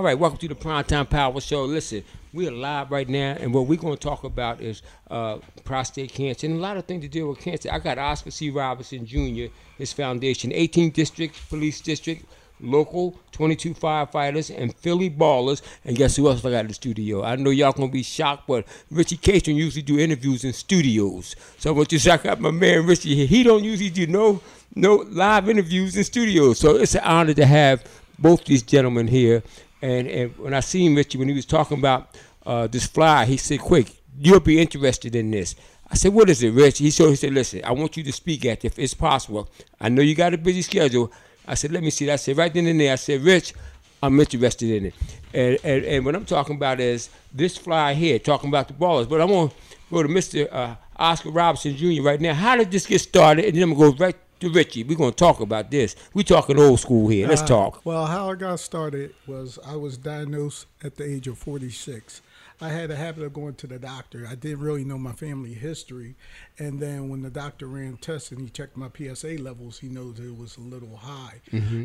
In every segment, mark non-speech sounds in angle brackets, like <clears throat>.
All right, welcome to the Primetime Power Show. Listen, we're live right now, and what we're going to talk about is uh, prostate cancer and a lot of things to deal with cancer. I got Oscar C. Robinson Jr., his foundation, 18 District Police District, local 22 firefighters, and Philly Ballers. And guess who else I got in the studio? I know y'all going to be shocked, but Richie Castron usually do interviews in studios. So I want you to check out my man Richie here. He don't usually do no, no live interviews in studios. So it's an honor to have both these gentlemen here. And, and when I seen Richie, when he was talking about uh, this fly, he said, quick, you'll be interested in this. I said, what is it, Rich? He he said, listen, I want you to speak at if it's possible. I know you got a busy schedule. I said, let me see that. I said, right then and there, I said, Rich, I'm interested in it. And, and, and what I'm talking about is this fly here, talking about the ballers. But I'm going to go to Mr. Uh, Oscar Robinson Jr. right now. How did this get started? And then I'm going to go right to Richie. We're going to talk about this. we talking old school here. Let's Uh, talk. Well, how I got started was I was diagnosed at the age of 46. I had a habit of going to the doctor. I didn't really know my family history. And then when the doctor ran tests and he checked my PSA levels, he knows it was a little high.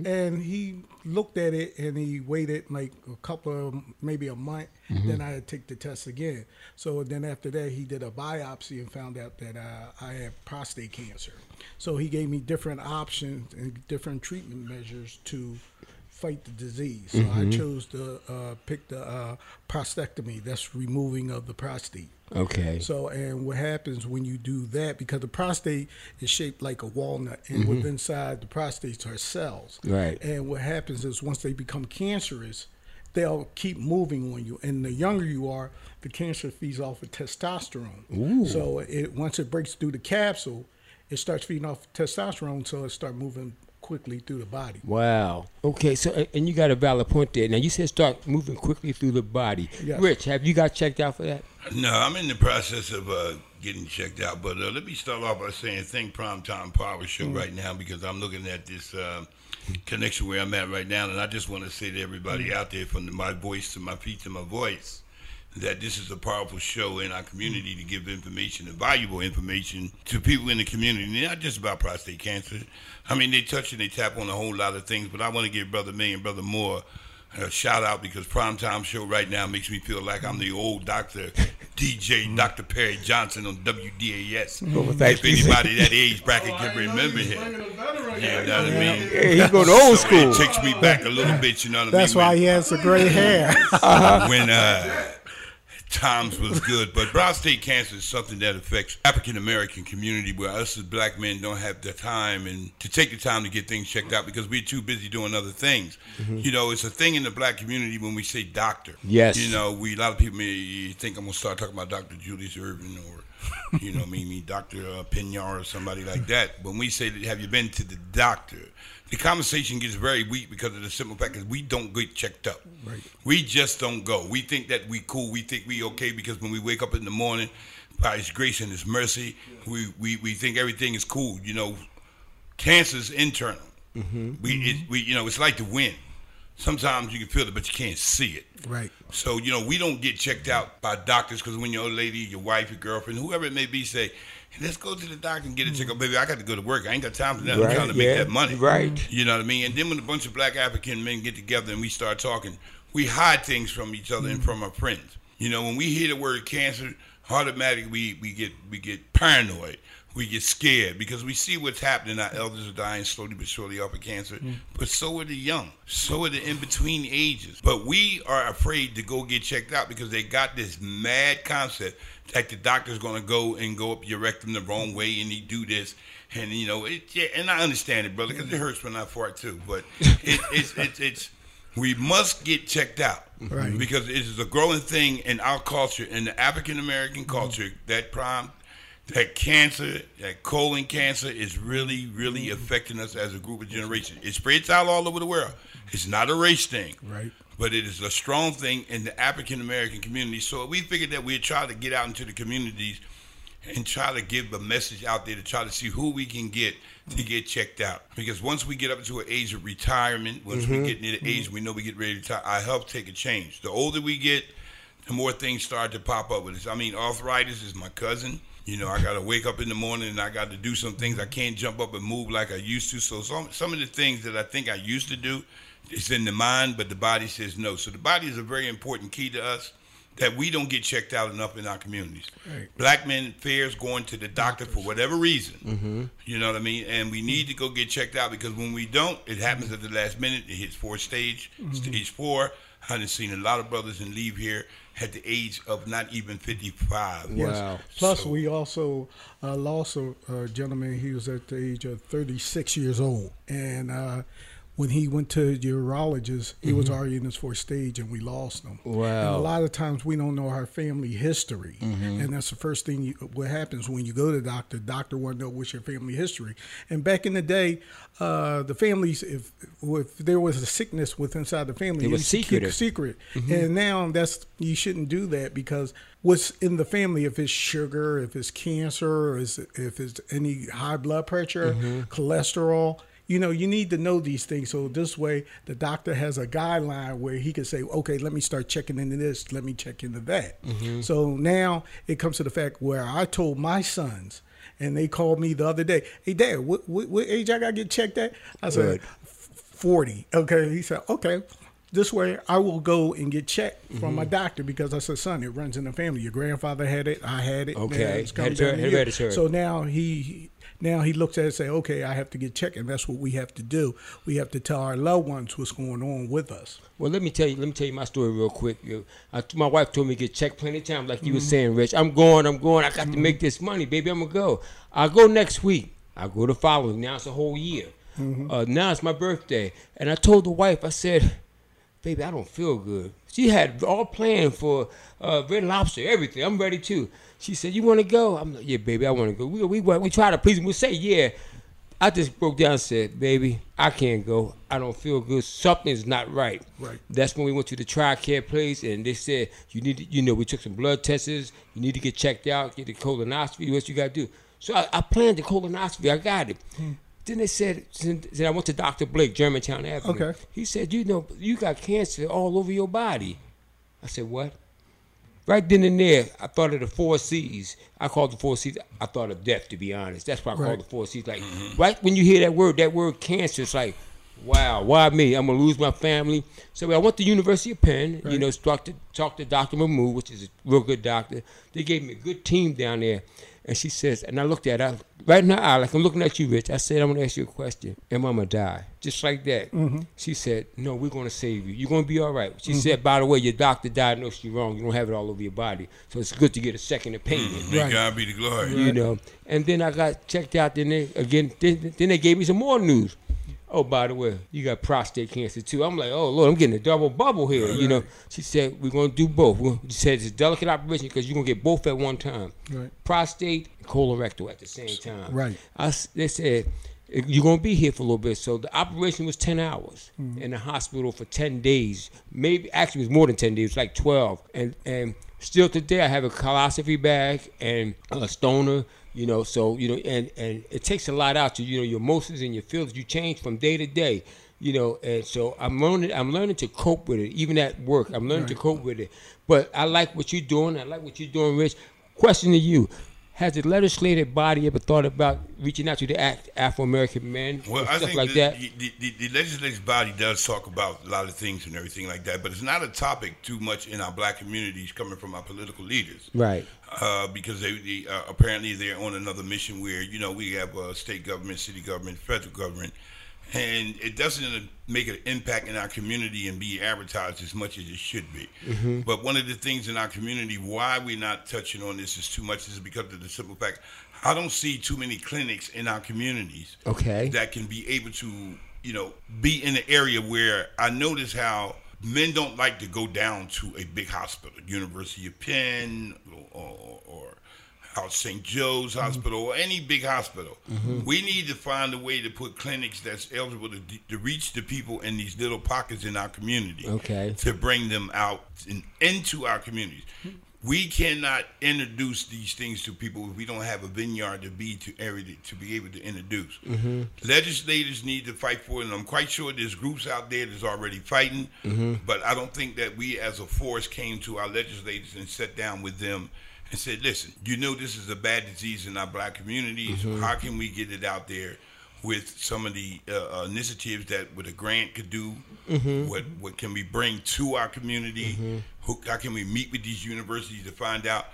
And he looked at it and he waited like a couple of, maybe a month. Then I had to take the test again. So then after that, he did a biopsy and found out that uh, I had prostate cancer. So he gave me different options and different treatment measures to fight the disease. So I chose to uh, pick the uh, prostectomy. That's removing of the prostate. Okay. So, and what happens when you do that? Because the prostate is shaped like a walnut, and within inside the prostates are cells. Right. And what happens is once they become cancerous, they'll keep moving on you. And the younger you are, the cancer feeds off of testosterone. Ooh. So it once it breaks through the capsule, it starts feeding off testosterone, so it start moving quickly through the body. Wow. Okay. So, and you got a valid point there. Now you said start moving quickly through the body. Yes. Rich, have you got checked out for that? No, I'm in the process of uh, getting checked out. But uh, let me start off by saying thank Primetime Power Show right now because I'm looking at this uh, connection where I'm at right now, and I just want to say to everybody out there, from the, my voice to my feet to my voice, that this is a powerful show in our community to give information and valuable information to people in the community, not just about prostate cancer. I mean, they touch and they tap on a whole lot of things, but I want to give Brother May and Brother Moore a shout out because primetime show right now makes me feel like I'm the old Dr. DJ Dr. Perry Johnson on WDAS. Well, if anybody that age bracket can remember him. You know what I mean? Yeah, he's going old So school. It takes me back a little bit, you know what I mean? That's why When- he has the gray hair. when uh, <laughs> times was good. But prostate cancer is something that affects African American community, where us as black men don't have the time and to take the time to get things checked out because we're too busy doing other things. You know, it's a thing in the black community when we say doctor. Yes. You know, we a lot of people may think I'm gonna start talking about Dr. Julius Erving or. You know, <laughs> me, me, Doctor uh, Pinyar or somebody like that. When we say, "Have you been to the doctor?" The conversation gets very weak because of the simple fact that we don't get checked up. Right. We just don't go. We think that we cool. We think we okay because when we wake up in the morning, by His grace and His mercy, we, we, we think everything is cool. You know, cancer's internal. Mm-hmm. We it, we you know it's like the wind. Sometimes you can feel it, but you can't see it. right. So you know we don't get checked out by doctors because when your old lady, your wife, your girlfriend, whoever it may be, say, hey, "Let's go to the doctor and get a checkup." Baby, I got to go to work. I ain't got time for that. Right, I'm trying to make yeah, that money. right. You know what I mean? And then when a bunch of black African men get together and we start talking, we hide things from each other and mm. from our friends. You know, when we hear the word cancer, automatically we, we get we get paranoid. We get scared because we see what's happening. Our elders are dying slowly but surely off of cancer, mm. but so are the young. So are the in between ages. But we are afraid to go get checked out because they got this mad concept that the doctor's going to go and go up your rectum the wrong way and he do this. And you know, it, yeah, and I understand it, brother, because it hurts when I fart too. But <laughs> it, it's it's it's we must get checked out Right. because it is a growing thing in our culture, in the African American mm-hmm. culture. That prime, that cancer, that colon cancer, is really really mm-hmm. affecting us as a group of generation. It spreads out all over the world. It's not a race thing, Right. but it is a strong thing in the African American community. So we figured that we'd try to get out into the communities and try to give a message out there to try to see who we can get to get checked out. Because once we get up to an age of retirement, once we mm-hmm. get near the age mm-hmm. we know we get ready to retire, our health take a change. The older we get, the more things start to pop up with us. I mean, arthritis is my cousin. You know, I got to wake up in the morning and I got to do some things. I can't jump up and move like I used to. So some some of the things that I think I used to do it's in the mind, but the body says no. So the body is a very important key to us that we don't get checked out enough in our communities. Right. Black men fears going to the doctor for whatever reason. Mm-hmm. You know what I mean? And we need to go get checked out because when we don't, it happens at the last minute. It hits fourth stage, stage four. I've seen a lot of brothers and leave here at the age of not even 55. Wow. Wow. Plus, So- we also uh, lost a, a gentleman. He was at the age of 36 years old, and uh, when he went to urologist, he was mm-hmm. already in his fourth stage, and we lost him. Wow. And a lot of times we don't know our family history, mm-hmm. and that's the first thing. You, what happens when you go to the doctor? Doctor want to know what's your family history. And back in the day, uh, the families, if if there was a sickness with inside the family, It was used to keep secretive. it secret. Mm-hmm. And now that's you shouldn't do that because what's in the family, if it's sugar, if it's cancer, or is if it's any high blood pressure, cholesterol, you know, you need to know these things. So this way, the doctor has a guideline where he can say, okay, let me start checking into this, let me check into that. So now it comes to the fact where I told my sons. And they called me the other day. Hey, Dad, what, what, what age I got to get checked at? I said, Good. 40. Okay. He said, okay. This way I will go and get checked from Mm-hmm. my doctor because I said, son, it runs in the family. Your grandfather had it. I had it. Okay. Now it's coming Hereditary- down to you. hereditary. So now he, now he looks at it and say, okay, I have to get checked. And that's what we have to do. We have to tell our loved ones what's going on with us. Well, let me tell you. Let me tell you my story real quick. I, my wife told me to get checked plenty of times, like you were saying, Rich. I'm going. I'm going. I got to make this money, baby. I'm gonna go. I'll go next week. I'll go the following. Now it's a whole year. Uh, now it's my birthday, and I told the wife. I said, "Baby, I don't feel good." She had all planned for uh, red lobster, everything. I'm ready too. She said, "You want to go?" I'm like, "Yeah, baby, I want to go." We we we try to please. them. We say, "Yeah." I just broke down and said, baby, I can't go. I don't feel good. Something's not right. Right. That's when we went to the TRICARE place and they said, you need to, you know, we took some blood tests. You need to get checked out, get the colonoscopy, what you got to do. So I, I planned the colonoscopy. I got it. Hmm. Then they said, then I went to Dr. Blake, Germantown Avenue. Okay. He said, you know, you got cancer all over your body. I said, what? Right then and there, I thought of the four C's. I called the four C's. I thought of death, to be honest. That's why I Right. called the four C's. Like, right when you hear that word, that word cancer, it's like, wow, why me? I'm gonna lose my family. So I went to the University of Penn. You know, talked to talked to Dr. Mahmood, which is a real good doctor. They gave me a good team down there, and she says, and I looked at her right in her eye, like I'm looking at you, Rich. I said, I'm gonna ask you a question. Am I gonna die? Just like that. Mm-hmm. She said, No, we're gonna save you. You're gonna be all right. She mm-hmm. said, By the way, your doctor diagnosed you wrong. You don't have it all over your body, so it's good to get a second opinion mm-hmm. May Right. God be the glory. you know. And then I got checked out. Then they again. Then, then they gave me some more news. Oh, by the way, you got prostate cancer too. I'm like, oh Lord, I'm getting a double bubble here. You know. She said we're gonna do both. She said it's a delicate operation because you're gonna get both at one time. Right. Prostate, and colorectal at the same time. Right. I, they said you're gonna be here for a little bit. So the operation was ten hours Mm-hmm. in the hospital for ten days. Maybe actually it was more than ten days, like twelve. And and still today I have a colostomy bag and a stoma. You know, so you know, and and it takes a lot out to you know your emotions and your feelings. You change from day to day. You know, and so I'm learning. I'm learning to cope with it, even at work. I'm learning to cope with it. But I like what you're doing. I like what you're doing, Rich. Question to you: Has the legislative body ever thought about reaching out to the Af- Afro American men Well, and I stuff think like the, that? The, the, the legislative body does talk about a lot of things and everything like that, but it's not a topic too much in our black communities coming from our political leaders. Right. Uh, because they, they uh, apparently they're on another mission where you know we have uh, state government, city government, federal government, and it doesn't make an impact in our community and be advertised as much as it should be. Mm-hmm. But one of the things in our community why we're not touching on this is too much is because of the simple fact I don't see too many clinics in our communities Okay. that can be able to, you know, be in an area where I notice how men don't like to go down to a big hospital, University of Penn or, or, or out St. Joe's mm-hmm. Hospital or any big hospital. Mm-hmm. We need to find a way to put clinics that's eligible to, to reach the people in these little pockets in our community Okay. to bring them out and into our communities. We cannot introduce these things to people if we don't have a vineyard to be to to be able to introduce. Mm-hmm. Legislators need to fight for it, and I'm quite sure there's groups out there that's already fighting. But I don't think that we, as a force, came to our legislators and sat down with them and said, "Listen, you know this is a bad disease in our black communities. How can we get it out there?" with some of the uh, uh, initiatives that what a grant could do, Mm-hmm. what what can we bring to our community, Who, how can we meet with these universities to find out.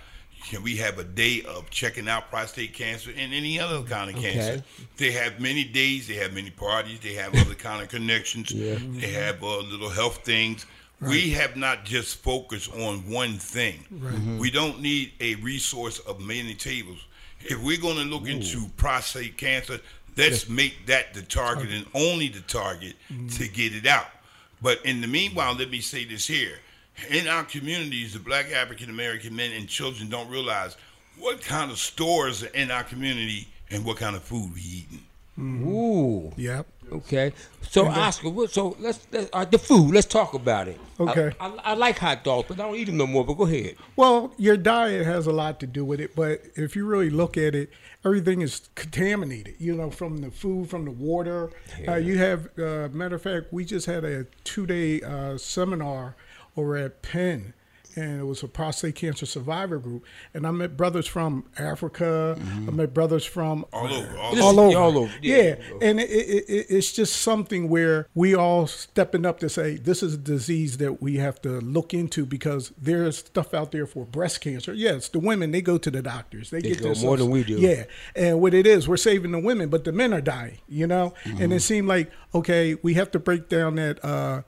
Can we have a day of checking out prostate cancer and any other kind of cancer? Okay. They have many days. They have many parties. They have other kind of connections. Yeah. They have uh, little health things. We have not just focused on one thing. Mm-hmm. We don't need a resource of many tables. If we're going to look into prostate cancer, let's make that the target and only the target mm-hmm. to get it out. But in the meanwhile, let me say this here. In our communities, the black African American men and children don't realize what kind of stores are in our community and what kind of food we eating. Mm-hmm. Ooh. Yep. Okay. So Oscar, what- so let's, let's uh, the food. Let's talk about it. Okay. I, I, like hot dogs, but I don't eat them no more. But go ahead. Well, your diet has a lot to do with it, but if you really look at it, everything is contaminated. You know, from the food, from the water. Uh, you have, uh, matter of fact, we just had a two-day uh, seminar over at Penn, and it was a prostate cancer survivor group, and I met brothers from Africa. I met brothers from All over, all all over. all over, yeah. Yeah, and it, it, it, it's just something where we all stepping up to say this is a disease that we have to look into because there's stuff out there for breast cancer. Yes, the women they go to the doctors. They, get go this more than we do. Yeah, and what it is, we're saving the women, but the men are dying. You know, and Mm-hmm. it seemed like okay, we have to break down that uh,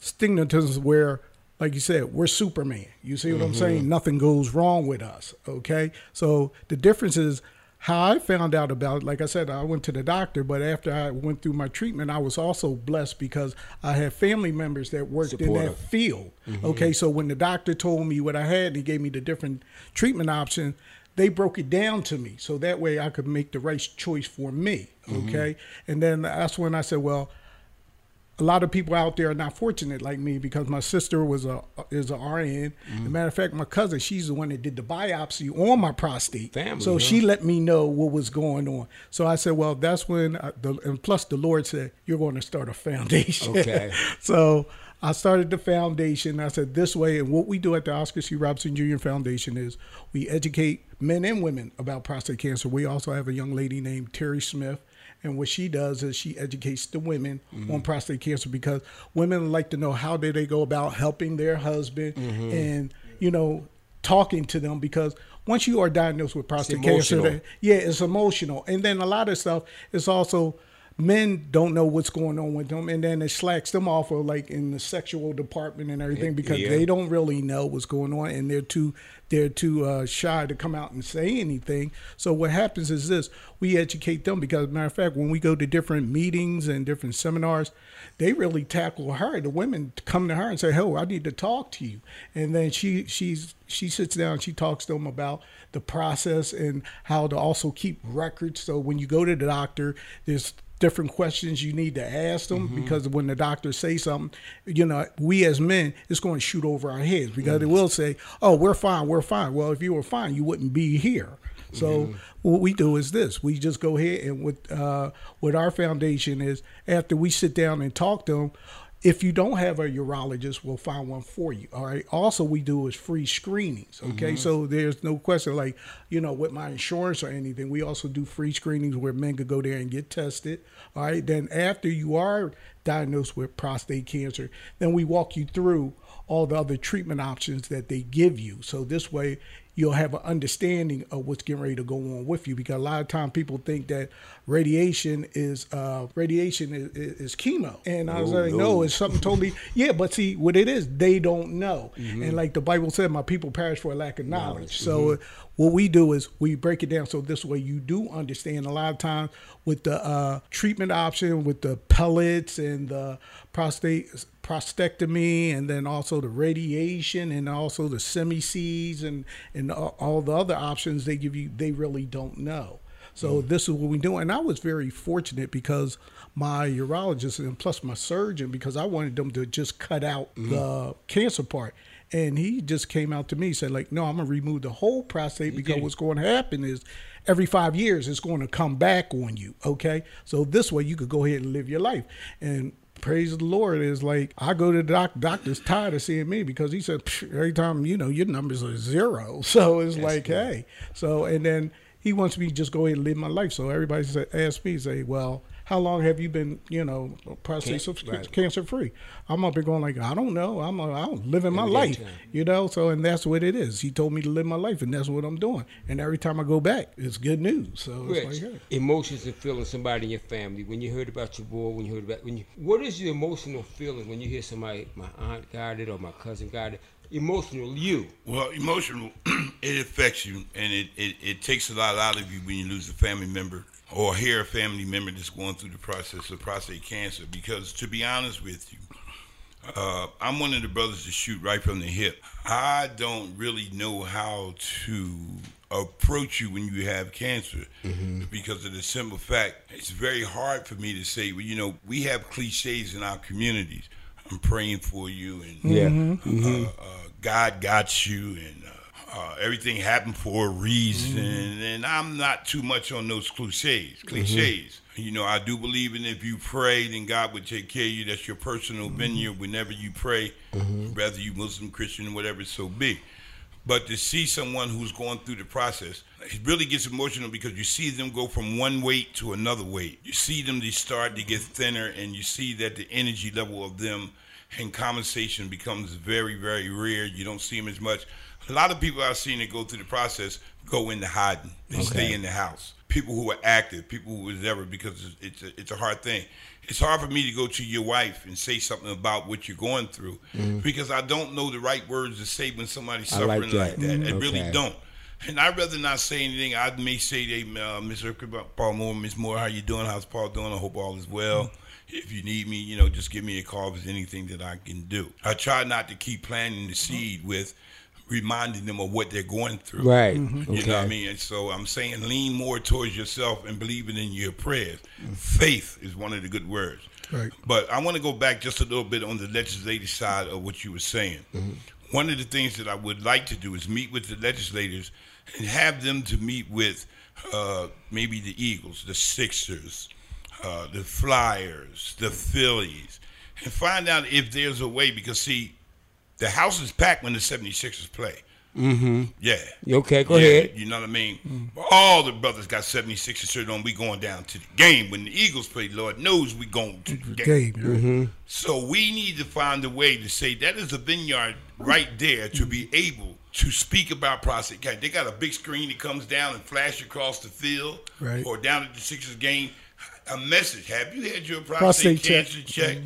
stigmatism where. Like you said, we're Superman. You see what I'm Mm-hmm. saying? Nothing goes wrong with us. Okay. So the difference is how I found out about it, like I said, I went to the doctor, but after I went through my treatment, I was also blessed because I had family members that worked in that field. Okay, so when the doctor told me what I had and he gave me the different treatment options, they broke it down to me so that way I could make the right choice for me. Okay, and then that's when I said, well, a lot of people out there are not fortunate like me because my sister was a is a RN. As a matter of fact, my cousin, she's the one that did the biopsy on my prostate. Family, so huh? she let me know what was going on. So I said, well, that's when, I, the, and plus the Lord said, you're going to start a foundation. Okay. <laughs> so I started the foundation. I said this way, and what we do at the Oscar C. Robinson Jr. Foundation is we educate men and women about prostate cancer. We also have a young lady named Terry Smith. And what she does is she educates the women mm-hmm. on prostate cancer because women like to know how do they go about helping their husband mm-hmm. and you know talking to them because once you are diagnosed with prostate cancer, yeah, it's emotional. And then a lot of stuff is also men don't know what's going on with them and then it slacks them off of like in the sexual department and everything because Yeah. they don't really know what's going on and they're too they're too uh, shy to come out and say anything. So what happens is this we educate them because matter of fact when we go to different meetings and different seminars they really tackle her. The women come to her and say oh i need to talk to you. And then she she's she sits down and she talks to them about the process and how to also keep records. So when you go to the doctor there's different questions you need to ask them because when the doctor say something, you know, we as men, it's going to shoot over our heads because they will say, "Oh, we're fine, we're fine." Well, if you were fine, you wouldn't be here. So what we do is this: we just go ahead and with uh, what our foundation is after we sit down and talk to them. If you don't have a urologist, we'll find one for you. All right. Also, we do is free screenings. Okay. Mm-hmm. So there's no question, like, you know, with my insurance or anything, we also do free screenings where men could go there and get tested. All right. Then after you are diagnosed with prostate cancer, then we walk you through all the other treatment options that they give you. So this way, you'll have an understanding of what's getting ready to go on with you because a lot of time people think that radiation is uh, radiation is, is chemo. And i was No, like no. no it's something totally <laughs> yeah but see what it is they don't know. And like the bible said my people perish for a lack of knowledge, so uh, what we do is we break it down so this way you do understand a lot of times with the uh, treatment option with the pellets and the prostate prostatectomy and then also the radiation and also the semi seeds, and and all, all the other options they give you they really don't know. So this is what we do. And i was very fortunate because my urologist and plus my surgeon because i wanted them to just cut out the cancer part and he just came out to me and said like no i'm gonna remove the whole prostate because what's going to happen is every five years it's going to come back on you okay? So this way you could go ahead and live your life. And praise the lord is like i go to the doc doctor's tired of seeing me because he said every time you know your numbers are zero. <laughs> So it's like hey. So and then he wants me to just go ahead and live my life. So everybody say, ask me say well how long have you been, you know, prostate Cancer, right. cancer free? I'm up here going like, I don't know. I'm, a, I'm living my life, time. you know. So, and that's what it is. He told me to live my life, and that's what I'm doing. And every time I go back, it's good news. So it's Rich, like, hey. emotions and feelings somebody in your family when you heard about your boy when you heard about when you what is your emotional feeling when you hear somebody my aunt got it or my cousin got it emotional you Well, emotional, <clears throat> it affects you, and it, it, it takes a lot out of you when you lose a family member or hear a family member that's going through the process of prostate cancer. Because to be honest with you, uh, I'm one of the brothers to shoot right from the hip. I don't really know how to approach you when you have cancer because of the simple fact it's very hard for me to say, well, you know, we have cliches in our communities. I'm praying for you and yeah uh, uh, God got you, and uh, uh, everything happened for a reason. And I'm not too much on those cliches. Cliches. You know, I do believe in if you pray, then God would take care of you. That's your personal vineyard. Whenever you pray, whether you Muslim, Christian, whatever so be. But to see someone who's going through the process, it really gets emotional because you see them go from one weight to another weight. You see them they start to get thinner, and you see that the energy level of them and conversation becomes very, very rare. You don't see them as much. A lot of people I've seen that go through the process go into hiding. They stay in the house. People who are active, people who is ever because it's it's a, it's a hard thing. It's hard for me to go to your wife and say something about what you're going through because I don't know the right words to say when somebody's Mm-hmm. I like suffering like that. that. I really Okay. don't. And I'd rather not say anything. I may say, "Hey, uh, Mr. Paul Moore, Miss Moore, how you doing? How's Paul doing? I hope all is well. If you need me, you know, just give me a call if there's anything that I can do. I try not to keep planting the seed with reminding them of what they're going through. right You okay know what I mean? And so I'm saying lean more towards yourself and believing in your prayers. Faith is one of the good words. Right. But I want to go back just a little bit on the legislative side of what you were saying. One of the things that I would like to do is meet with the legislators and have them to meet with uh, maybe the Eagles, the Sixers, uh, the Flyers, the Phillies, and find out if there's a way. Because see, the house is packed when the 76ers play. mm-hmm Yeah. okay go Yeah, ahead You know what I mean? All the brothers got 76 shirt on. We going down to the game. When the Eagles play, Lord knows we going to the game. game. Mm-hmm. So we need to find a way to say that is a vineyard right there to be able to speak about prostate cancer. They got a big screen that comes down and flash across the field Right. or down at the Sixers game. A message. Have you had your Prostate prostate, check. cancer check?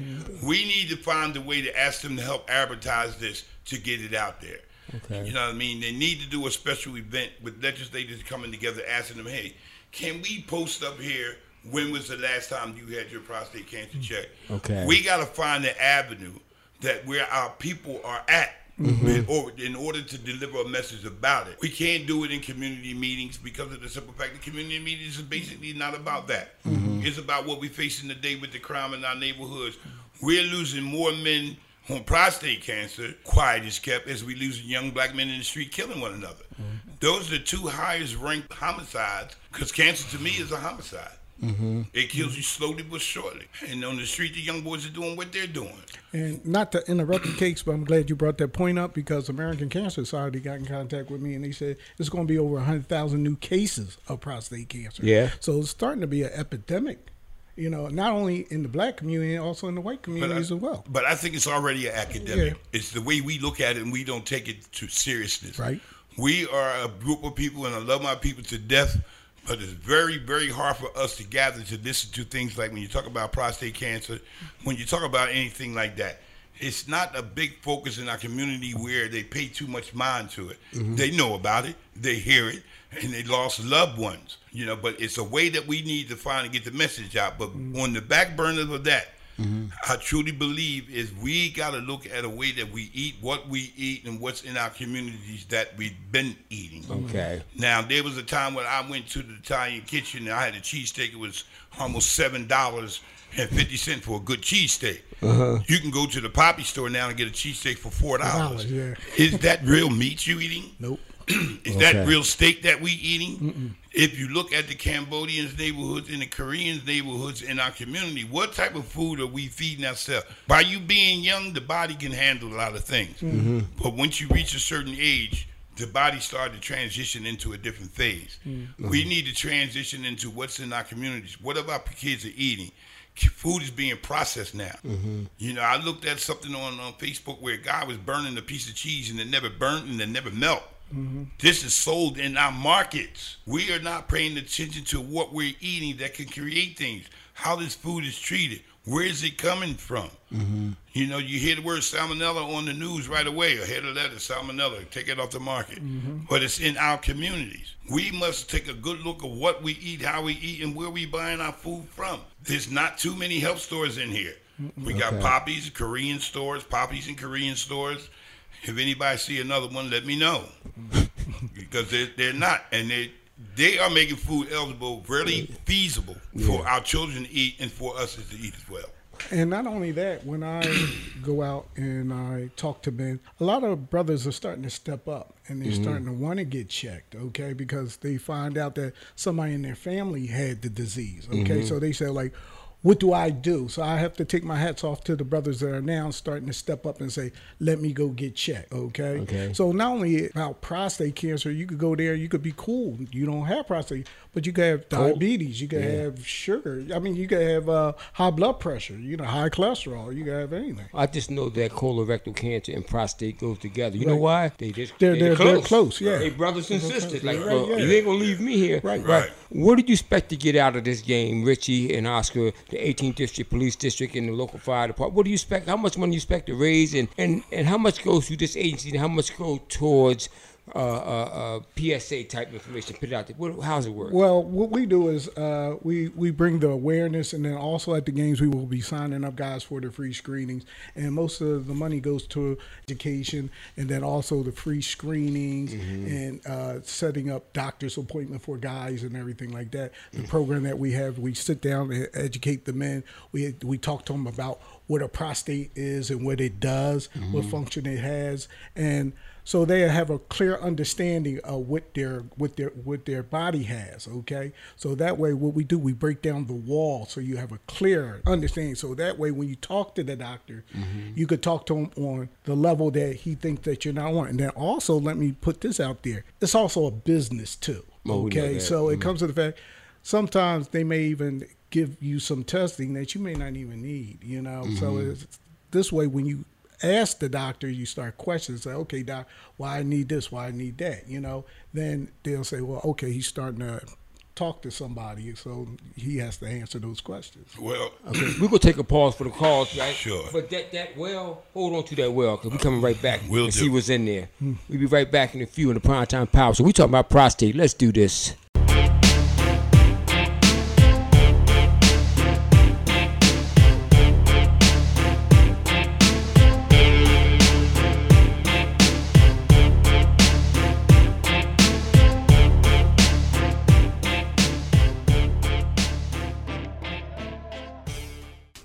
We need to find a way to ask them to help advertise this to get it out there. Okay. You know what I mean? They need to do a special event with legislators coming together, asking them, "Hey, can we post up here? When was the last time you had your prostate cancer check? Okay. We got to find the avenue that where our people are at. Mm-hmm. In, or, in order to deliver a message about it, we can't do it in community meetings because of the simple fact that community meetings is basically not about that. Mm-hmm. It's about what we face in the day with the crime in our neighborhoods. We're losing more men on prostate cancer, quiet is kept, as we losing young black men in the street killing one another. Mm-hmm. Those are the two highest ranked homicides because cancer to me is a homicide. Mm-hmm. It kills you slowly but surely. And on the street, the young boys are doing what they're doing. And not to interrupt the case, but I'm glad you brought that point up because American Cancer Society got in contact with me and they said it's going to be over 100,000 new cases of prostate cancer. Yeah. So it's starting to be an epidemic, you know, not only in the black community, also in the white But I, communities as well. but I think it's already an academic. Yeah. It's the way we look at it and we don't take it to seriousness. Right. We are a group of people and I love my people to death, but it's very, very hard for us to gather to listen to things like when you talk about prostate cancer, when you talk about anything like that. It's not a big focus in our community where they pay too much mind to it. Mm-hmm. They know about it, they hear it, and they lost loved ones. You know, but it's a way that we need to finally get the message out. But mm. on the back burner of that, Mm-hmm. I truly believe is we got to look at a way that we eat, what we eat, and what's in our communities that we've been eating. okay Now there was a time when I went to the Italian kitchen and I had a cheesesteak. It was almost seven dollars and fifty cents for a good cheesesteak. Uh-huh. You can go to the poppy store now and get a cheesesteak for four dollars. yeah. Is that real meat you eating? Nope. <clears throat> Is Okay. that real steak that we eating? If you look at the Cambodians' neighborhoods and the Koreans' neighborhoods in our community, what type of food are we feeding ourselves? By you being young, the body can handle a lot of things. But once you reach a certain age, the body started to transition into a different phase. Mm-hmm. We need to transition into what's in our communities. What our kids are eating? Food is being processed now. Mm-hmm. You know, I looked at something on, on Facebook where a guy was burning a piece of cheese and it never burnt and it never melt. Mm-hmm. This is sold in our markets. We are not paying attention to what we're eating that can create things, how this food is treated, where is it coming from. You know, you hear the word salmonella on the news right away. A head of letter, salmonella, take it off the market. But it's in our communities. We must take a good look at what we eat, how we eat, and where we buying our food from. There's not too many health stores in here. We got Okay. Poppies, Korean stores, Poppies and Korean stores. If anybody see another one, let me know. <laughs> because they're, they're not. And they they are making food eligible, really feasible for our children to eat and for us to eat as well. And not only that, when I <coughs> go out and I talk to men, a lot of brothers are starting to step up and they're mm-hmm. starting to want to get checked, okay, because they find out that somebody in their family had the disease, okay. Mm-hmm. So they say like, what do I do? So I have to take my hats off to the brothers that are now starting to step up and say, let me go get checked, okay. Okay. So not only about prostate cancer, you could go there, you could be cool, you don't have prostate, but you could have diabetes, you could have sugar. I mean, you could have uh, high blood pressure, you know, high cholesterol, you could have anything. I just know that colorectal cancer and prostate goes together. You know why? They just They're- they're- they're close, yeah. They brothers and sisters. Like, Right, well, yeah. you ain't gonna leave me here. Right. Right. What did you expect to get out of this game, Richie and Oscar, the 18th District Police District and the local fire department? What do you expect? How much money do you expect to raise, and and and how much goes through this agency, and how much goes towards uh, uh, uh, PSA type information put it out there? What, how's it work? Well, what we do is uh, we we bring the awareness, and then also at the games we will be signing up guys for the free screenings, and most of the money goes to education, and then also the free screenings and uh, setting up doctor's appointment for guys and everything like that. The program that we have, we sit down and educate the men. We we talk to them about what a prostate is and what it does, what function it has, and so they have a clear understanding of what their what their what their body has okay? So that way what we do we break down the wall so you have a clear understanding. So that way when you talk to the doctor you could talk to him on the level that he thinks that you're not on and then also let me put this out there. It's also a business too Oh, okay? so it comes to the fact sometimes they may even give you some testing that you may not even need you know so mm-hmm. it's this way when you ask the doctor, you start questions. Say, okay, doc, why I need this, why I need that, you know. Then they'll say, well, okay, he's starting to talk to somebody, so he has to answer those questions. Well, Okay, we're gonna take a pause for the calls, right? Sure. But that that well, hold on to that well, cause we're coming right back We'll and do. see what's in there. Hmm. We'll be right back in a few in the prime time power. So we talking about prostate. Let's do this.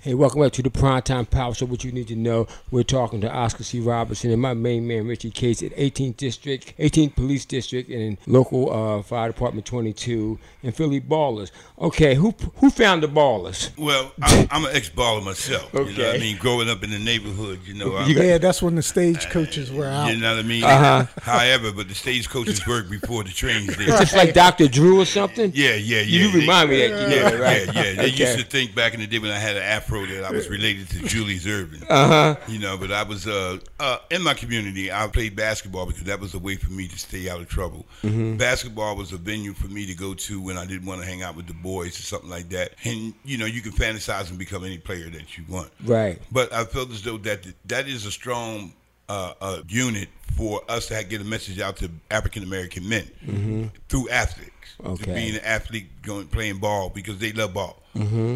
Hey, welcome back to the Primetime Power Show. What you need to know, we're talking to Oscar C. Robinson and my main man, Richie Case at 18th District, 18th Police District, and local uh, Fire Department 22, and Philly Ballers. Okay, who who found the Ballers? well, I, I'm an ex-baller myself. You know what I mean? Growing up in the neighborhood, you know. I'm, Yeah, that's when the stage coaches were out. you know what I mean? Uh-huh. However, but the stagecoaches work before the trains did. It's just like Dr. Drew or something? Yeah, yeah, yeah. You do They- remind me that. Yeah, Yeah, right. yeah, yeah. They Okay. used to think back in the day when I had an afro that I was <laughs> related to Julius Erving. Uh-huh. You know, but I was uh, uh, in my community. I played basketball because that was a way for me to stay out of trouble. Mm-hmm. Basketball was a venue for me to go to when I didn't want to hang out with the boys or something like that. And you know, you can fantasize and become any player that you want. Right. But I felt as though that that is a strong uh, uh, unit for us to get a message out to African American men through athletics. To Okay. being an athlete going playing ball because they love ball.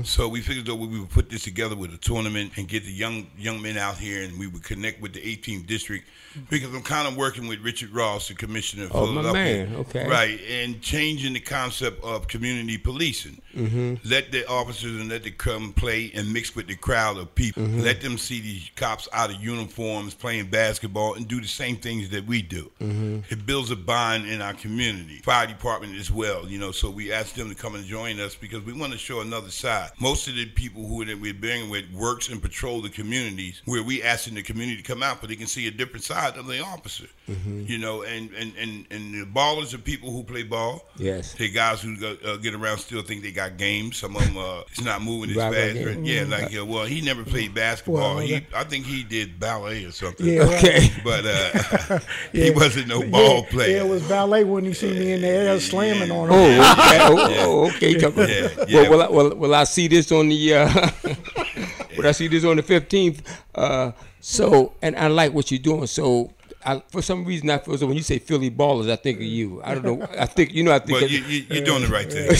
So we figured that we would put this together with a tournament and get the young young men out here, and we would connect with the 18th district because I'm kind of working with Richard Ross, the commissioner of Oh, my Philadelphia, man. Okay. right, and changing the concept of community policing. Mm-hmm. Let the officers and let them come play and mix with the crowd of people. Mm-hmm. Let them see these cops out of uniforms playing basketball and do the same things that we do. Mm-hmm. It builds a bond in our community. Fire department as well. well. You know, so we asked them to come and join us because we want to show another side. Most of the people who that we're bearing with works and patrol the communities where we asking the community to come out, but they can see a different side of the officer. Mm-hmm. You know, and and and and the ballers are people who play ball. Yes. They guys who go, uh, get around still think they got games. Some of them, uh, it's not moving as Right, right, fast. yeah. Yeah, like yeah, well, he never played basketball. Well, he, I think he did ballet or something. Yeah. Okay. <laughs> But uh, <laughs> Yeah. he wasn't no ball yeah, player. Yeah, it was ballet when he see me in the air slamming on him. Oh, okay. <laughs> Oh, oh, okay. Yeah, Well, yeah. well, I, well, well, I see this on the. Uh, <laughs> well, I see this on the fifteenth. Uh, so, and I like what you're doing. So, I, for some reason, I feel so when you say Philly ballers, I think of you. I don't know. I think you know. I think. of- you, you, you're doing the right thing.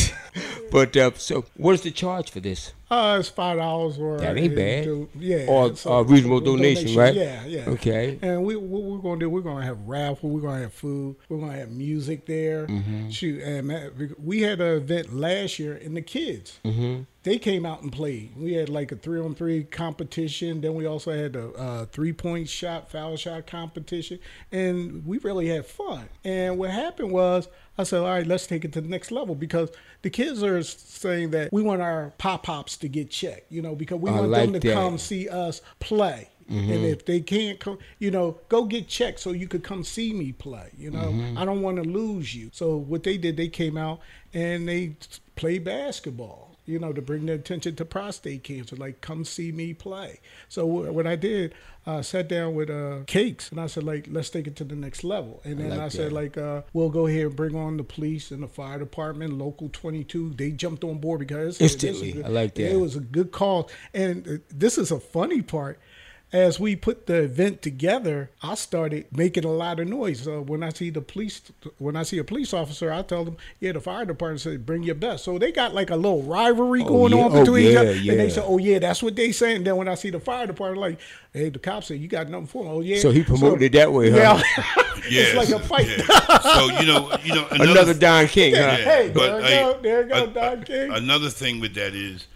<laughs> but uh, so, what is the charge for this? Uh, it's five dollars or That ain't bad. do- yeah, Or so- a reasonable donation, right? Yeah, yeah. Okay. And we what we're gonna do? We're gonna have raffle. We're gonna have food. We're gonna have music there. Mm-hmm. Shoot, and we had an event last year, and the kids Mm-hmm. they came out and played. We had like a three on three competition. Then we also had a, uh three point shot, foul shot competition, and we really had fun. And what happened was, I said, all right, let's take it to the next level because the kids are saying that we want our pop pops to get checked, you know, because we I want like them to that. Mm-hmm. come see us play. And if they can't come, you know, go get checked so you could come see me play. You know, Mm-hmm. I don't want to lose you. So what they did, they came out and they played basketball. You know, to bring their attention to prostate cancer, like come see me play. So wh- what I did, uh, sat down with uh, Cakes and I said, like, let's take it to the next level. And then like I, said, like, uh, we'll go ahead and bring on the police and the fire department, local 22. They jumped on board because Instantly. I like that. It was a good call. And uh, this is a funny part. As we put the event together, I started making a lot of noise. So when I see the police, when I see a police officer, I tell them, "Yeah, the fire department said bring your best." So they got like a little rivalry Oh, going yeah. on Oh, between each yeah, other. And they say, "Oh yeah, that's what they say." And then when I see the fire department, like, "Hey, the cops said you got nothing for them." Oh yeah. So he promoted it that way, huh? Yeah. Yes, <laughs> it's like a fight. yeah. So you know, you know, another, Another Don King, huh? Yeah, Hey, but there I- go, there go, a- Don King. Another thing with that is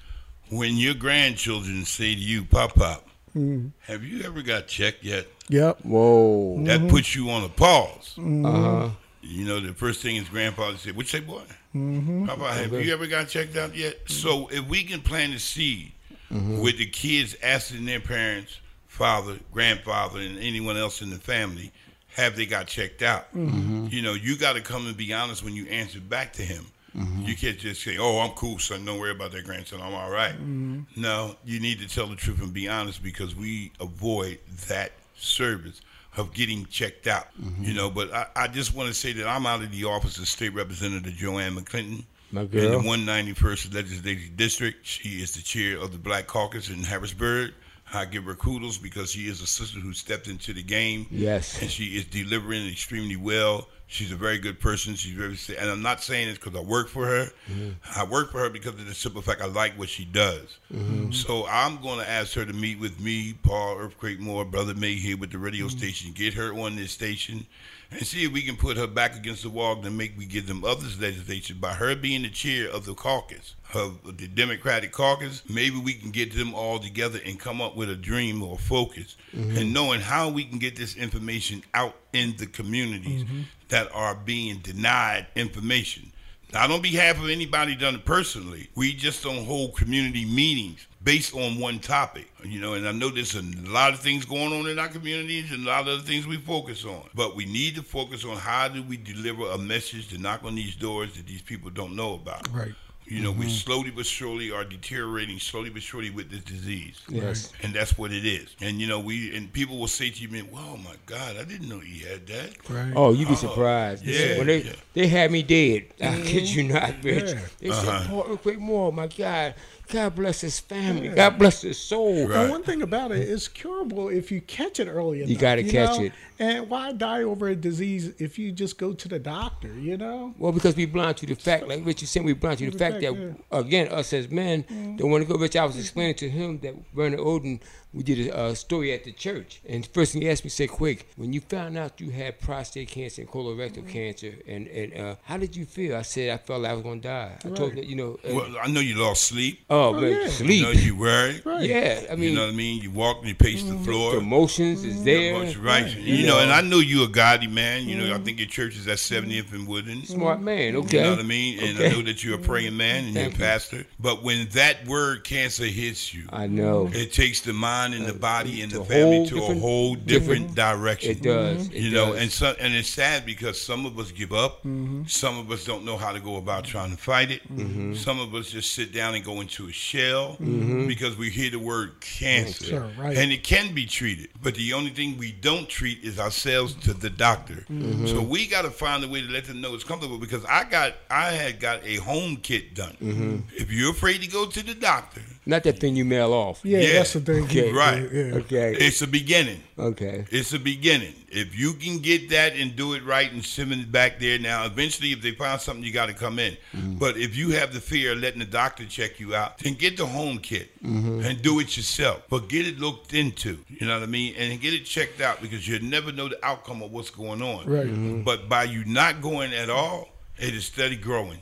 when your grandchildren say to you, "Pop, pop, Mm-hmm. have you ever got checked yet?" Yep. Whoa. That Mm-hmm. puts you on a pause. Mm. Uh huh. You know, the first thing his grandfather said, "What you say, boy? Mm-hmm. Papa, have you ever got checked out yet?" So if we can plant a seed Mm-hmm. with the kids asking their parents, father, grandfather, and anyone else in the family, have they got checked out? Mm-hmm. You know, you got to come and be honest when you answer back to him. Mm-hmm. You can't just say, "Oh, I'm cool, son. Don't worry about that grandson. I'm all right." Mm-hmm. No, you need to tell the truth and be honest because we avoid that service of getting checked out. You know, but I, I just want to say that I'm out of the office of State Representative Joanna McClinton. My In girl. the 191st Legislative District, she is the chair of the Black Caucus in Harrisburg. I give her kudos because she is a sister who stepped into the game Yes. and she is delivering extremely well. She's a very good person. She's very, and I'm not saying this because I work for her. Mm-hmm. I work for her because of the simple fact I like what she does. Mm-hmm. So I'm going to ask her to meet with me, Paul Earthquake Moore, Brother May here with the radio mm-hmm. station, get her on this station, and see if we can put her back against the wall to make we give them others legislation by her being the chair of the caucus of the Democratic caucus. Maybe we can get them all together and come up with a dream or a focus, and knowing how we can get this information out in the communities that are being denied information. Not on behalf of anybody done it personally. We just don't hold community meetings based on one topic. You know, and I know there's a lot of things going on in our communities and a lot of other things we focus on. But we need to focus on how do we deliver a message to knock on these doors that these people don't know about. Right. You know, we slowly but surely are deteriorating slowly but surely with this disease. Yes. And that's what it is. And you know, we and people will say to you, "Man, wow, my God, I didn't know he had that." Right. Oh, you'd be surprised. yeah, when they yeah. they had me dead. I kid you not, bitch. Yeah. They Uh-huh. said, "Paul Earthquake Moore, my God, God bless his family. God bless his soul." Right. And one thing about it, it's curable if you catch it early enough. You gotta catch it. And why die over a disease if you just go to the doctor? You know. Well, because we blind to the fact, like Richard said, we blind to the The fact fact, that again, us as men don't want to go. Rich, I was explaining to him that Werner Odin we did a, a story at the church, and the first thing he asked me, said, "Quick, when you found out you had prostate cancer and colorectal Mm-hmm. cancer, and and uh, how did you feel?" I said, "I felt like I was gonna die." I told him, you know, uh, Well, I know you lost sleep. oh, man, yeah. You sleep, know you worried. Right. yeah. I mean, you know what I mean? You walk and you pace the floor. the emotions is there. Bunch of right. You know, and I know you a godly man. You know, I think your church is at 70th and Woodland. Smart man, okay. You know what I mean? And I know that you're a praying man and you're a Thank you. pastor. But when that word cancer hits you, I know it takes the mind and the body and the family to a whole different, direction. it does. It you know, does. and so and it's sad because some of us give up. Some of us don't know how to go about trying to fight it. Mm-hmm. Some of us just sit down and go into a shell Mm-hmm. because we hear the word cancer, Sure, right. and it can be treated. But the only thing we don't treat is ourselves to the doctor. Mm-hmm. So we got to find a way to let them know it's comfortable. Because I got, I had got a home kit done. Mm-hmm. If you're afraid to go to the doctor, Not that thing you mail off. Yeah, Yeah. that's the thing. Okay. Right. Yeah. Okay. it's a beginning. Okay. It's a beginning. If you can get that and do it right and send it back there now, eventually, if they find something, you got to come in. Mm-hmm. But if you have the fear of letting the doctor check you out, then get the home kit mm-hmm. and do it yourself. But get it looked into, you know what I mean? And get it checked out because you'll never know the outcome of what's going on. Right. Mm-hmm. But by you not going at all, it is steady growing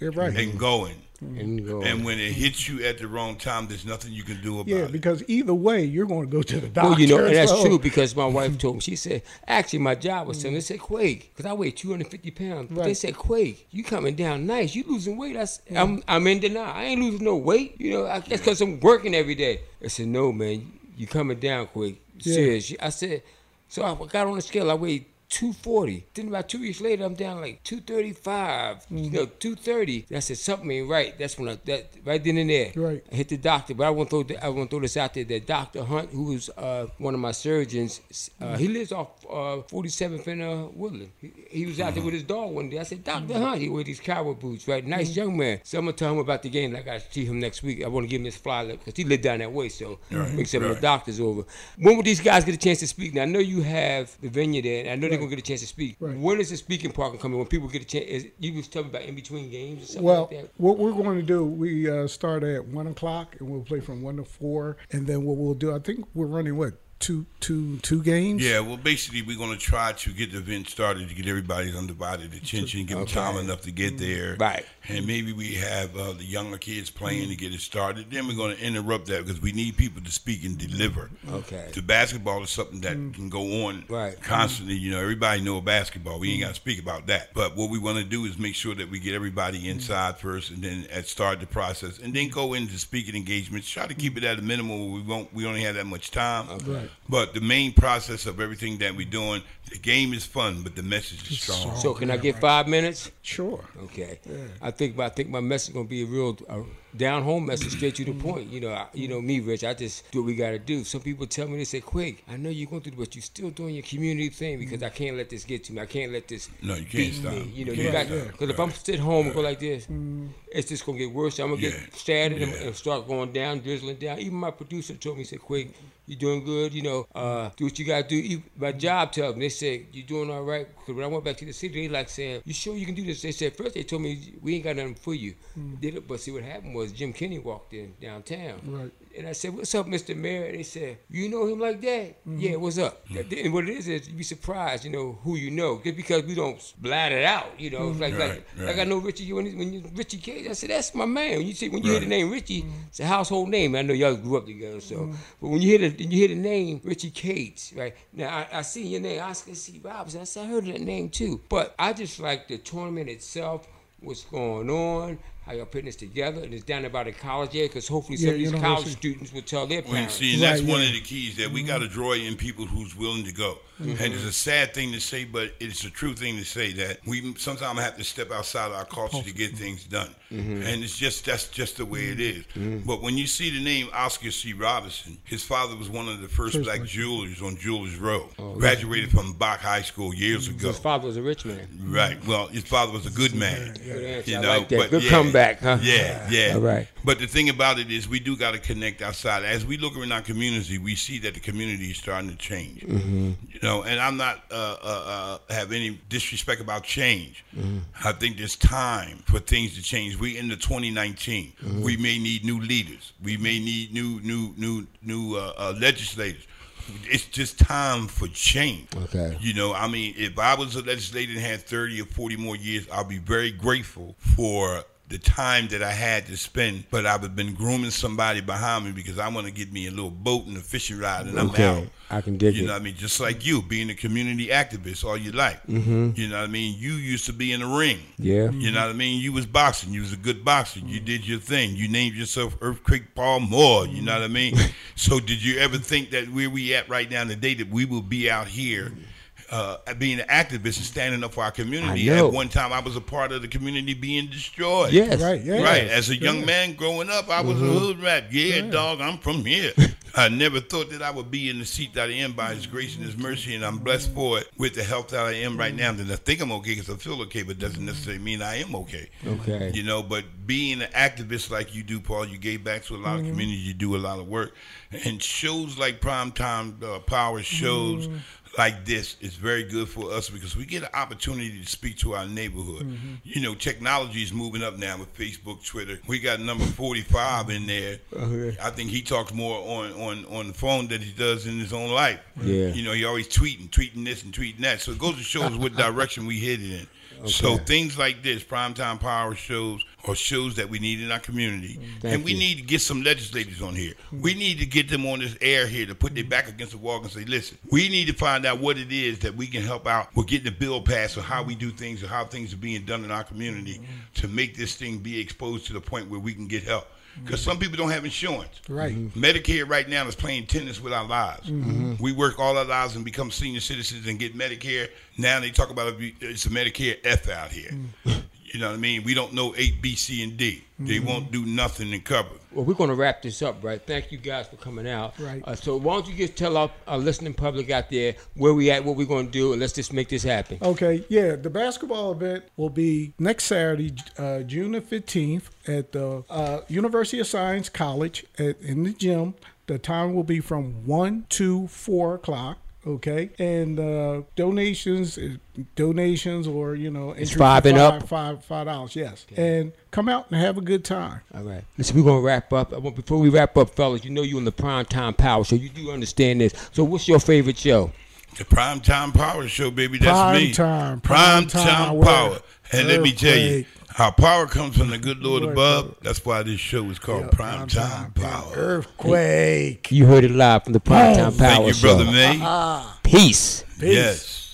Yeah, right. and going. Mm. And go. And when it hits you at the wrong time, there's nothing you can do about it. Yeah, it. because either way, you're going to go to the doctor. Well, you know, and that's so- true because my wife told me. She said, actually, my job was something. They said, Quake, because I weigh 250 pounds. But They Right. said, Quake, you coming down nice. You losing weight. I said, I'm, mm. I'm in denial. I ain't losing no weight. You know, I guess because I'm working every day. I said, no, man, you coming down quick. Yeah. Serious. I said, so I got on the scale. I weighed 240. Then about two weeks later, I'm down like 235. You know, 230. I said something ain't right. That's when I that right then and there. Right. I hit the doctor, but I want to throw I want to throw this out there. That Doctor Hunt, who was uh, one of my surgeons, uh, he lives off uh, 47th in uh, Woodland. He, he was out there with his dog one day. I said, Doctor Hunt, he wear these cowboy boots, right? Nice young man. So I'm gonna tell him about the game. Like I got to see him next week. I want to give him his flyer because he lived down that way. So Right, make right. the doctors over. When will these guys get a chance to speak? Now I know you have the venue there, and I know they're gonna get a chance to speak. Right. When is the speaking part gonna come in? When people get a chance? Is, you was me about in between games or something Well, like that. what we're going to do, we uh, start at one o'clock and we'll play from one to four, and then what we'll do, I think we're running what two, two, two games. Yeah, well, basically, we're going to try to get the event started to get everybody's undivided attention, give them time enough to get there. Right. And maybe we have uh, the younger kids playing mm-hmm. to get it started. Then we're going to interrupt that because we need people to speak and deliver. Okay. The basketball is something that mm. can go on Right. constantly. Mm-hmm. You know, everybody know basketball. We ain't mm-hmm. got to speak about that. But what we want to do is make sure that we get everybody inside first, and then at start the process, and then go into speaking engagements. Try to keep it at a minimum. We won't. We only have that much time. Right. But the main process of everything that we're doing, the game is fun, but the message is strong. So can I get right. five minutes? Sure. Okay. I think my, I think my message gonna be a real uh, down home message, straight to the point. You know, I, you know me, Rich. I just do what we gotta do. Some people tell me they say, "Quick, I know you're going through, but you're still doing your community thing because I can't let this get to me. I can't let this No, you can't beat stop. me. You know, You you got can't because if I'm sit home and go like this, it's just gonna get worse. I'm gonna Yeah. get sad and, Yeah. and start going down, drizzling down. Even my producer told me, he said, "Quick, you're doing good. You know, uh, do what you gotta do." Even my job tells me, they said, you're doing all right?" Because when I went back to the city, they like saying, "You sure you can do this?" They said first they told me we ain't got nothing for you. Did it, but see what happened was Jim Kenney walked in downtown. Right. And I said, "What's up, Mr. Mayor?" They said, "You know him like that?" Mm-hmm. Yeah, what's up? Mm-hmm. And what it is is you be surprised, you know, who you know, just because we don't blat it out. You know, it's like Right, like right. like I know Richie. When, when you, Richie Cage, I said, "That's my man." When you see when you hear the name Richie, it's a household name. I know y'all grew up together, so. But when you hear the you hear the name Richie Cates, right now, I, I see your name Oscar C. Robinson. I said I heard that name too, but I just like the tournament itself. What's going on? How y'all putting this together? And it's down about by the college area, because hopefully some Yeah, of these university. college students will tell their Well, parents. see, and that's Right, one yeah. of the keys that we got to draw in people who's willing to go. And it's a sad thing to say, but it's a true thing to say that we sometimes have to step outside our culture to get things done. Mm-hmm. And it's just that's just the way it is. Mm-hmm. But when you see the name Oscar C. Robinson, his father was one of the first, First black black- jewelers on Jewelers Row. Oh, Graduated from Bok High School years mm-hmm. ago. His father was a rich man. Right. Well, his father was a good man. Good answer. You I know, like that. but Good yeah, comeback. Back, huh? Yeah, yeah. All right. But the thing about it is, we do got to connect outside. As we look around our community, we see that the community is starting to change. Mm-hmm. You know, and I'm not uh, uh, uh, have any disrespect about change. Mm-hmm. I think there's time for things to change. We into 2019. Mm-hmm. We may need new leaders. We may need new, new, new, new uh, uh, legislators. It's just time for change. Okay. You know, I mean, if I was a legislator and had 30 or 40 more years, I'll be very grateful for the time that I had to spend. But I've been grooming somebody behind me because I want to get me a little boat and a fishing ride, and I'm Okay. out. I can dig You it. know what I mean? Just like you, being a community activist all your life. Mm-hmm. You know what I mean? You used to be in the ring. Yeah. You know what I mean? You was boxing. You was a good boxer. You did your thing. You named yourself Earthquake Paul Moore. You know what I mean? <laughs> so did you ever think that where we at right now today that we will be out here uh, being an activist and standing up for our community? At one time, I was a part of the community being destroyed. Yes. Right, yeah. Right. As a young man growing up, I was Mm-hmm. a hood rat. Yeah, dog, I'm from here. <laughs> I never thought that I would be in the seat that I am by His grace and His mercy, and I'm blessed for it with the health that I am right now. And I think I'm okay because I feel okay, but doesn't necessarily mean I am okay. Okay. You know, but being an activist like you do, Paul, you gave back to a lot of communities. You do a lot of work, and shows like Primetime uh, Power shows like this is very good for us because we get an opportunity to speak to our neighborhood. Mm-hmm. You know, technology is moving up now with Facebook, Twitter. We got number forty-five in there. Oh, okay. I think he talks more on on on the phone than he does in his own life. Yeah. You know, he always tweeting, tweeting this and tweeting that. So it goes to show us what <laughs> direction we headed in. So things like this, primetime power shows, are shows that we need in our community, mm, Thank and we you. need to get some legislators on here. Mm-hmm. We need to get them on this air here to put their back against the wall and say, "Listen, we need to find out what it is that we can help out with getting the bill passed, or how we do things, or how things are being done in our community mm-hmm. to make this thing be exposed to the point where we can get help." Mm-hmm. Because some people don't have insurance. Right. Medicare right now is playing tennis with our lives. We work all our lives and become senior citizens and get Medicare. Now they talk about it's a Medicare F out here. Mm. <laughs> You know what I mean? We don't know eight B, C, and D. They won't do nothing in cover. Well, we're going to wrap this up, right? Thank you guys for coming out. Right. Uh, so why don't you just tell our, our listening public out there where we at, what we're going to do, and let's just make this happen. Okay, yeah, the basketball event will be next Saturday, uh, June the 15th, at the uh, University of Science College at, in the gym. The time will be from 1 to 4 o'clock. Okay, and uh, donations, uh, donations, or you know, It's five and five, up? five, five dollars. Yes, and come out and have a good time. All right. Listen, we're going to wrap up. I want- Before we wrap up, fellas, you know you on the Prime Time Power Show. You do understand this. So what's your favorite show? The prime time power show, baby. That's Prime me. time, Prime prime time, time power. word. And let me tell you, Earthquake. our power comes from the good Lord Lord above. above. That's why this show is called Yeah, Prime Time Power. Earthquake. You heard it live from the Prime Time Power Thank you, Show. brother May. Peace. Peace. Yes.